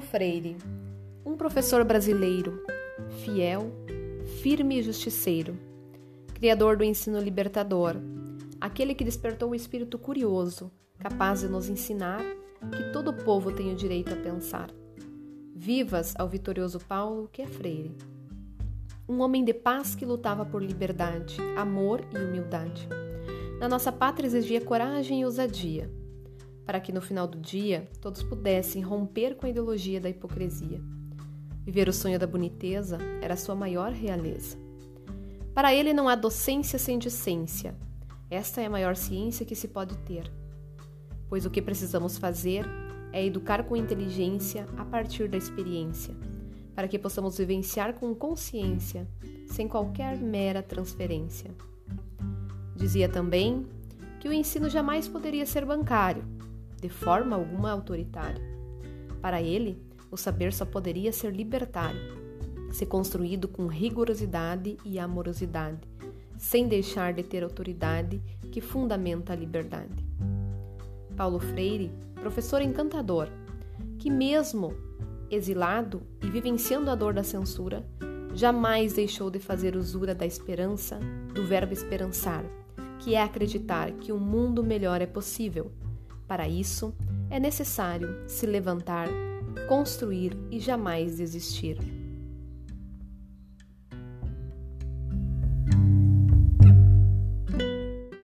Freire, um professor brasileiro, fiel, firme e justiceiro, criador do ensino libertador, aquele que despertou o espírito curioso, capaz de nos ensinar que todo povo tem o direito a pensar. Vivas ao vitorioso Paulo, que é Freire. Um homem de paz que lutava por liberdade, amor e humildade. Na nossa pátria exigia coragem e ousadia para que no final do dia todos pudessem romper com a ideologia da hipocrisia. Viver o sonho da boniteza era sua maior realeza. Para ele não há docência sem discência. Esta é a maior ciência que se pode ter. Pois o que precisamos fazer é educar com inteligência a partir da experiência, para que possamos vivenciar com consciência, sem qualquer mera transferência. Dizia também que o ensino jamais poderia ser bancário, de forma alguma autoritário. Para ele, o saber só poderia ser libertário, se construído com rigorosidade e amorosidade, sem deixar de ter autoridade que fundamenta a liberdade. Paulo Freire, professor encantador, que mesmo exilado e vivenciando a dor da censura, jamais deixou de fazer usura da esperança, do verbo esperançar, que é acreditar que um mundo melhor é possível para isso, é necessário se levantar, construir e jamais desistir.